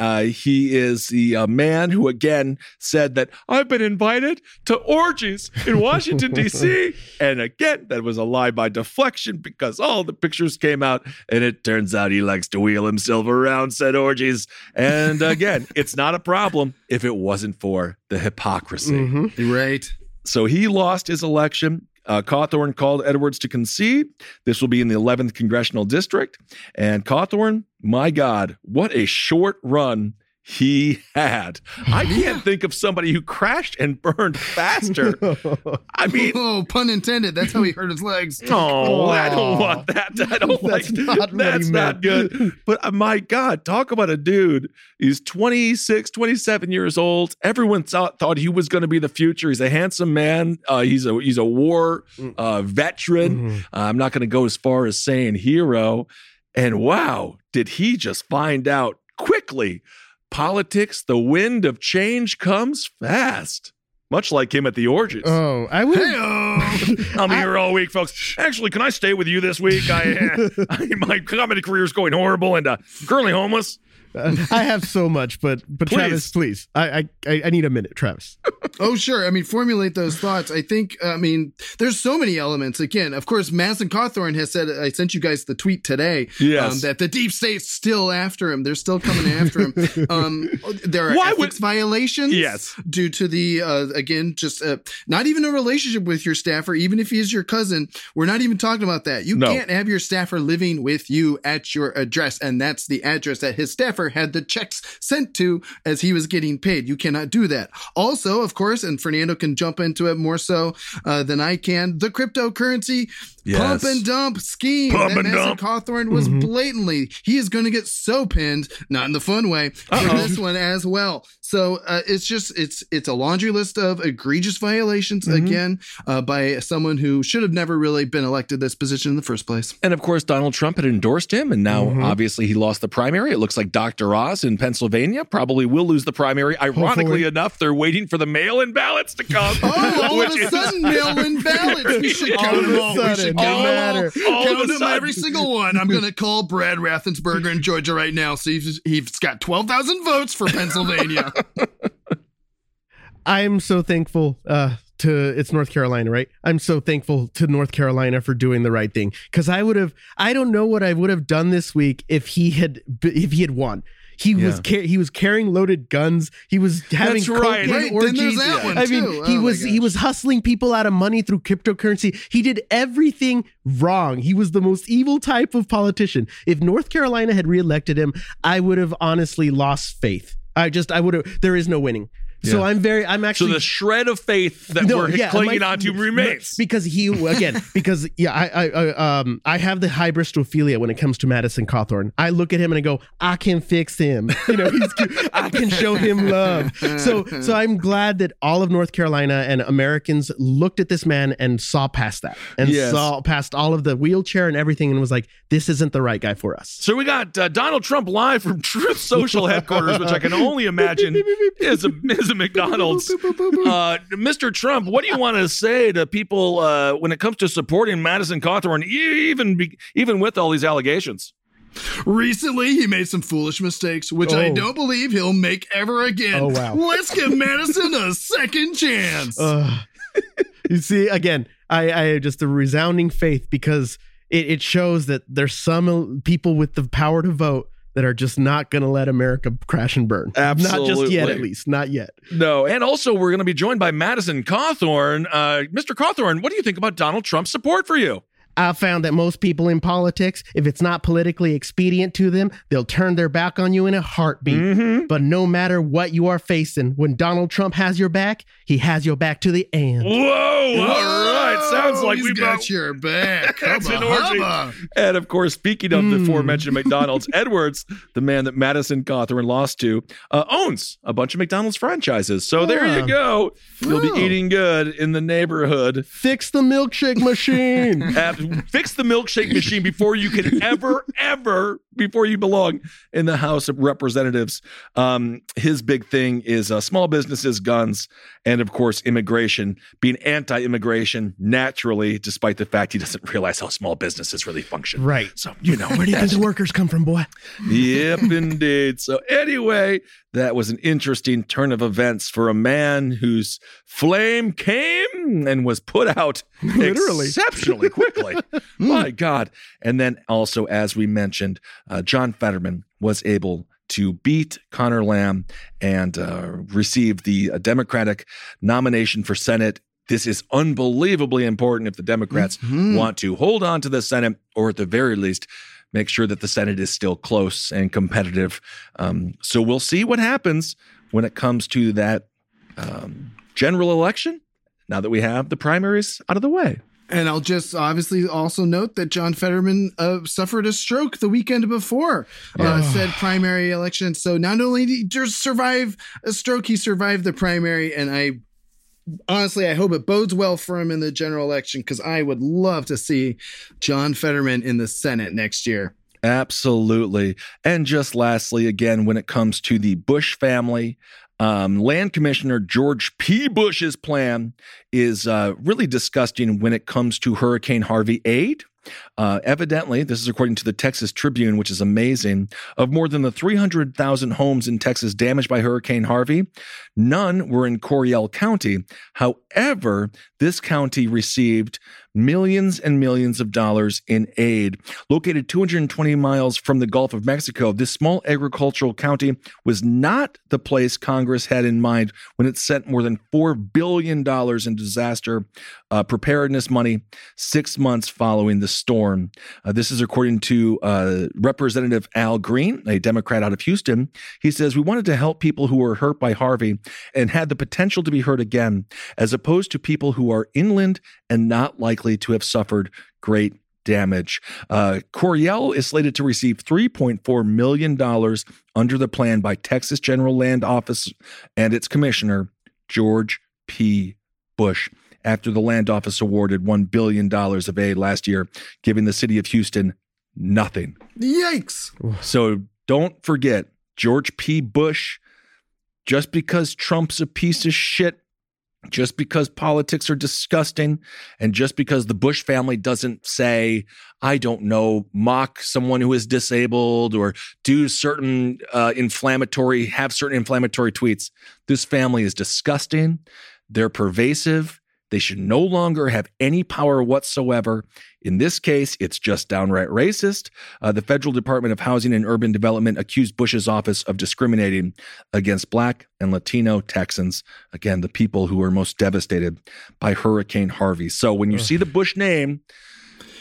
Uh, he is the uh, man who again said that I've been invited to orgies in Washington D.C. and again, that was a lie by deflection because all the pictures came out, and it turns out he likes to wheel himself around said orgies. And again, it's not a problem if it wasn't for the hypocrisy. Right. So he lost his election. Uh, Cawthorn called Edwards to concede. This will be in the 11th congressional district. And Cawthorn, my God, what a short run he had. I can't think of somebody who crashed and burned faster. I mean, oh, pun intended. That's how he hurt his legs. Oh, I don't want that. I don't That's like not That's not meant. good. But uh, my God, talk about a dude. He's 26, 27 years old. Everyone thought, thought he was going to be the future. He's a handsome man. Uh, he's a he's a war uh, veteran. Uh, I'm not going to go as far as saying hero. And wow, did he just find out quickly? Politics, the wind of change comes fast. Much like him at the orgies. Oh, I would. I'm here all week, folks. Actually, can I stay with you this week? I, I my comedy career is going horrible and uh, currently homeless. Uh, I have so much, but but Please. Travis, please, I, I I need a minute, Travis. Oh, sure. I mean, formulate those thoughts. I think, I mean, there's so many elements. Again, of course, Madison Cawthorn has said, I sent you guys the tweet today Yes. um, that the deep state's still after him. They're still coming after him. Um, there are Why would- ethics violations. Yes. Due to the, uh, again, just uh, not even a relationship with your staffer, even if he is your cousin. We're not even talking about that. You No. can't have your staffer living with you at your address. And that's the address that his staffer had the checks sent to as he was getting paid. You cannot do that. Also, of course, and Fernando can jump into it more so uh, than I can, the cryptocurrency Yes. pump and dump scheme Pump that and Madison dump. Cawthorn was Mm-hmm. blatantly, he is going to get so pinned, not in the fun way, for Uh-oh. this one as well. So uh, it's just it's it's a laundry list of egregious violations Mm-hmm. again uh, by someone who should have never really been elected this position in the first place. And of course, Donald Trump had endorsed him, and now Mm-hmm. obviously he lost the primary. It looks like Dr. Oz in Pennsylvania probably will lose the primary. Ironically Hopefully. enough, they're waiting for the mail-in ballots to come. Oh, all of which a is- sudden, mail-in ballots. We should All count them all. We should no count them all. matter. All of Count a them every single one. I'm going to call Brad Raffensperger in Georgia right now. See if he's got 12,000 votes for Pennsylvania. I'm so thankful uh, to it's North Carolina, right? I'm so thankful to North Carolina for doing the right thing because I would have I don't know what I would have done this week if he had if he had won. He was Yeah. ca- he was carrying loaded guns. He was having That's right. cocaine Right, then orgies. there's that one, I mean, too. he Oh, my was he was hustling people out of money through cryptocurrency. He did everything wrong. He was the most evil type of politician. If North Carolina had reelected him, I would have honestly lost faith. I just I would have. There is no winning. So I'm very. I'm actually. so the shred of faith that no, we're yeah, clinging my- onto remains. because he again because yeah I, I I um I have the hybristophilia when it comes to Madison Cawthorn. I look at him and I go I can fix him. You know he's cute. I can show him love. So so I'm glad that all of North Carolina and Americans looked at this man and saw past that and Yes. saw past all of the wheelchair and everything and was like this isn't the right guy for us. So we got uh, Donald Trump live from Truth Social headquarters, which I can only imagine is a, is a McDonald's. Uh, Mr. Trump, what do you want to say to people uh, when it comes to supporting Madison Cawthorn, even be, even with all these allegations? Recently, he made some foolish mistakes, which I Oh. don't believe he'll make ever again. Oh, wow. Let's give Madison a second chance. Ugh. you see, again, I, I just a resounding faith because it, it shows that there's some people with the power to vote that are just not going to let America crash and burn. Absolutely. Not just yet, at least. Not yet. No, and also we're going to be joined by Madison Cawthorn. Uh, Mr. Cawthorn, what do you think about Donald Trump's support for you? I found that most people in politics, if it's not politically expedient to them, they'll turn their back on you in a heartbeat. Mm-hmm. But no matter what you are facing, when Donald Trump has your back, he has your back to the end. Whoa! All right. Right. Sounds like he's we got brought- your back. That's an orgy. And of course, speaking of the Mm. aforementioned McDonald's, Edwards, the man that Madison Cawthorn lost to, uh, owns a bunch of McDonald's franchises. So there you go. You'll Oh. be eating good in the neighborhood. Fix the milkshake machine. Ab- fix the milkshake machine before you can ever, ever, before you belong in the House of Representatives. Um, his big thing is uh, small businesses, guns, and of course, immigration. Being anti immigration naturally, despite the fact he doesn't realize how small businesses really function. right. So, you know, Where do you think the workers come from, boy? Yep, indeed. So, anyway, that was an interesting turn of events for a man whose flame came and was put out Literally. exceptionally quickly. My God. And then also, as we mentioned, uh, John Fetterman was able to beat Connor Lamb and uh, receive the uh, Democratic nomination for Senate. This is unbelievably important if the Democrats want to hold on to the Senate, or at the very least, make sure that the Senate is still close and competitive. Um, so we'll see what happens when it comes to that um, general election. Now that we have the primaries out of the way. And I'll just obviously also note that John Fetterman uh, suffered a stroke the weekend before uh, said primary election. So not only did he survive a stroke, he survived the primary. And I honestly, I hope it bodes well for him in the general election because I would love to see John Fetterman in the Senate next year. Absolutely. And just lastly, again, when it comes to the Bush family, um, Land Commissioner George P. Bush's plan is uh, really disgusting when it comes to Hurricane Harvey aid. Uh, evidently, this is according to the Texas Tribune, which is amazing. Of more than the 300,000 homes in Texas damaged by Hurricane Harvey, none were in Coryell County. However, this county received millions and millions of dollars in aid. Located 220 miles from the Gulf of Mexico, this small agricultural county was not the place Congress had in mind when it sent more than $4 billion in disaster uh, preparedness money six months following the storm. Uh, this is according to uh, Representative Al Green, a Democrat out of Houston. He says, We wanted to help people who were hurt by Harvey and had the potential to be hurt again, as opposed to people who are inland and not likely to have suffered great damage. Uh, Coryell is slated to receive $3.4 million under the plan by Texas General Land Office and its commissioner, George P. Bush. After the land office awarded $1 billion of aid last year, giving the city of Houston nothing. Yikes. So don't forget George P. Bush, just because Trump's a piece of shit, just because politics are disgusting, and just because the Bush family doesn't say, I don't know, mock someone who is disabled or do certain uh, inflammatory, have certain inflammatory tweets, this family is disgusting. They're pervasive. They should no longer have any power whatsoever. In this case, it's just downright racist. Uh, the Federal Department of Housing and Urban Development accused Bush's office of discriminating against Black and Latino Texans. Again, the people who were most devastated by Hurricane Harvey. So when you see the Bush name,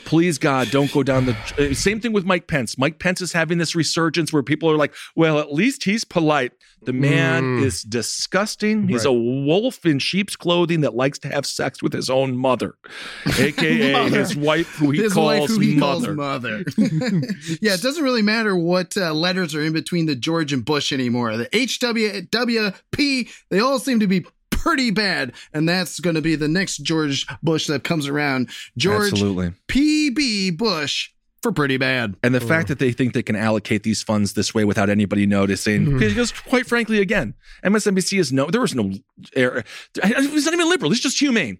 please God, don't go down the uh, same thing with Mike Pence. Mike Pence is having this resurgence where people are like, well, at least he's polite. The man Mm. is disgusting. He's Right. a wolf in sheep's clothing that likes to have sex with his own mother, aka Mother. his wife, who he His calls wife, who he mother. calls mother. yeah, it doesn't really matter what uh, letters are in between the George and Bush anymore. The HWWP, they all seem to be pretty bad, and that's going to be the next George Bush that comes around. George Absolutely. PB Bush for pretty bad. And the fact that they think they can allocate these funds this way without anybody noticing, Mhm. because quite frankly, again, MSNBC is no, there was no, er, it's not even liberal. It's just humane.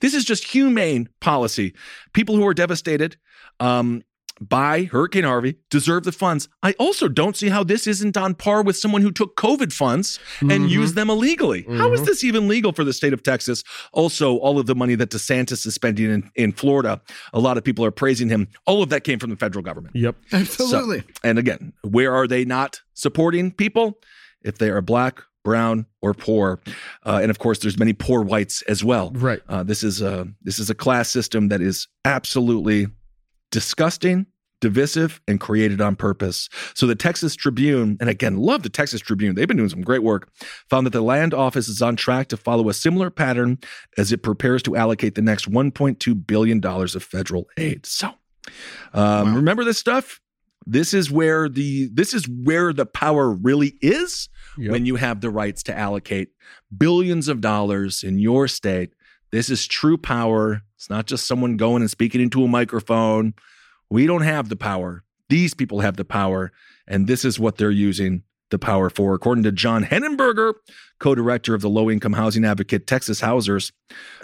This is just humane policy. People who are devastated um, by Hurricane Harvey deserve the funds. I also don't see how this isn't on par with someone who took COVID funds and Mhm. used them illegally. How is Mhm. this even legal for the state of Texas? Also, all of the money that DeSantis is spending in, in Florida, a lot of people are praising him. All of that came from the federal government. Yep. Absolutely. So- and again, where are they not supporting people? If they are black, brown, or poor, uh, and of course, there's many poor whites as well. Right. Uh, this is a this is a class system that is absolutely disgusting, divisive, and created on purpose. So the Texas Tribune, and again, love the Texas Tribune, they've been doing some great work, found that the land office is on track to follow a similar pattern as it prepares to allocate the next $1.2 billion of federal aid. So um, remember this stuff? This is where the this is where the power really is when you have the rights to allocate billions of dollars in your state. This is true power. It's not just someone going and speaking into a microphone. We don't have the power. These people have the power, and this is what they're using the power for. According to John Henneberger, co director of the low income housing advocate Texas Housers,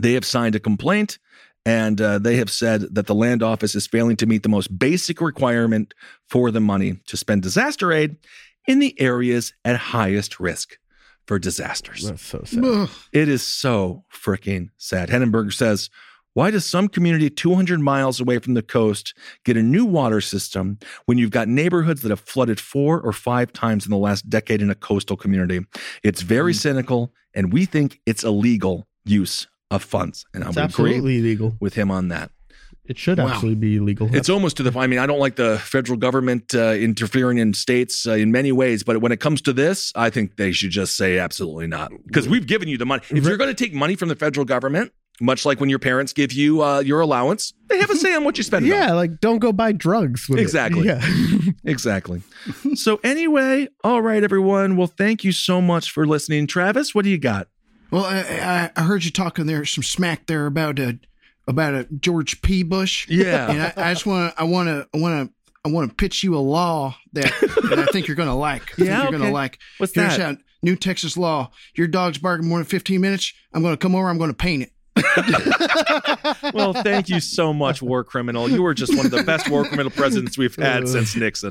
they have signed a complaint and uh, they have said that the land office is failing to meet the most basic requirement for the money to spend disaster aid in the areas at highest risk for disasters. That's so sad. It is so freaking sad. Henneberger says, why does some community 200 miles away from the coast get a new water system when you've got neighborhoods that have flooded four or five times in the last decade in a coastal community? It's very cynical, and we think it's illegal use of funds. And I It's would absolutely agree illegal. with him on that. It should Wow. actually be illegal. It's almost to the. I mean, I don't like the federal government uh, interfering in states uh, in many ways, but when it comes to this, I think they should just say absolutely not because we've given you the money. If you're going to take money from the federal government, much like when your parents give you uh, your allowance, they have a say on what you spend. it on. yeah, like don't go buy drugs. With it. Exactly. Yeah. exactly. so anyway, all right, everyone. Well, thank you so much for listening, Travis. What do you got? Well, I, I, I heard you talking there some smack there about a about a George P. Bush. Yeah. and I, I just want to I want to I want to I want to pitch you a law that, that I think you're going to like. I think Yeah, you're going to like. What's Here's that? how- new Texas law. Your dog's barking more than 15 minutes. I'm going to come over. I'm going to paint it. Well, thank you so much, War Criminal. You were just one of the best War Criminal presidents we've had since Nixon.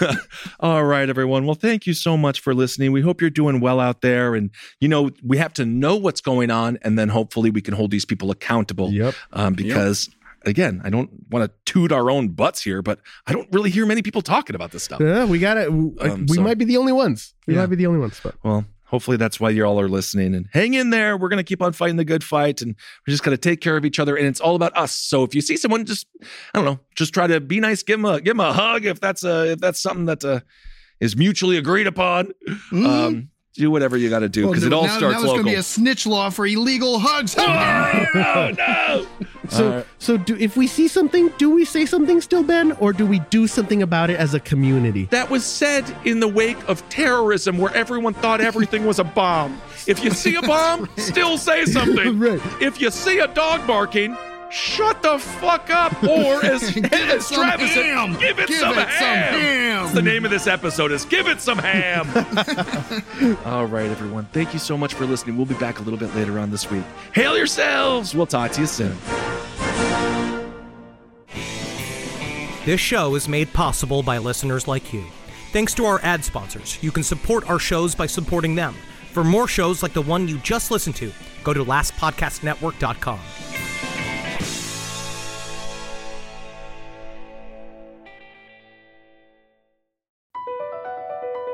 All right, everyone. Well, thank you so much for listening. We hope you're doing well out there. And, you know, we have to know what's going on, and then hopefully we can hold these people accountable. Yep. Um, because, again, I don't want to toot our own butts here, but I don't really hear many people talking about this stuff. Yeah, we got it. We, Um, we so- might be the only ones. We Yeah. might be the only ones. But Well, hopefully that's why you all are listening and hang in there. We're going to keep on fighting the good fight and we're just going to take care of each other. And it's all about us. So if you see someone, just, I don't know, just try to be nice. Give them a, give them a hug. If that's a, if that's something that uh, is mutually agreed upon, um, do whatever you got to do because it all now, starts now there's going to be a snitch law for illegal hugs. oh, no. so so do if we see something, do we say something still, Ben, or do we do something about it as a community? That was said in the wake of terrorism where everyone thought everything was a bomb. If you see a bomb, still say something. Right. If you see a dog barking, shut the fuck up. Or as, Give it as some Travis ham. give it Give some it some ham. ham. That's the name of this episode is Give It Some Ham. All right, everyone. Thank you so much for listening. We'll be back a little bit later on this week. Hail yourselves. We'll talk to you soon. This show is made possible by listeners like you. Thanks to our ad sponsors, you can support our shows by supporting them. For more shows like the one you just listened to, go to lastpodcastnetwork.com.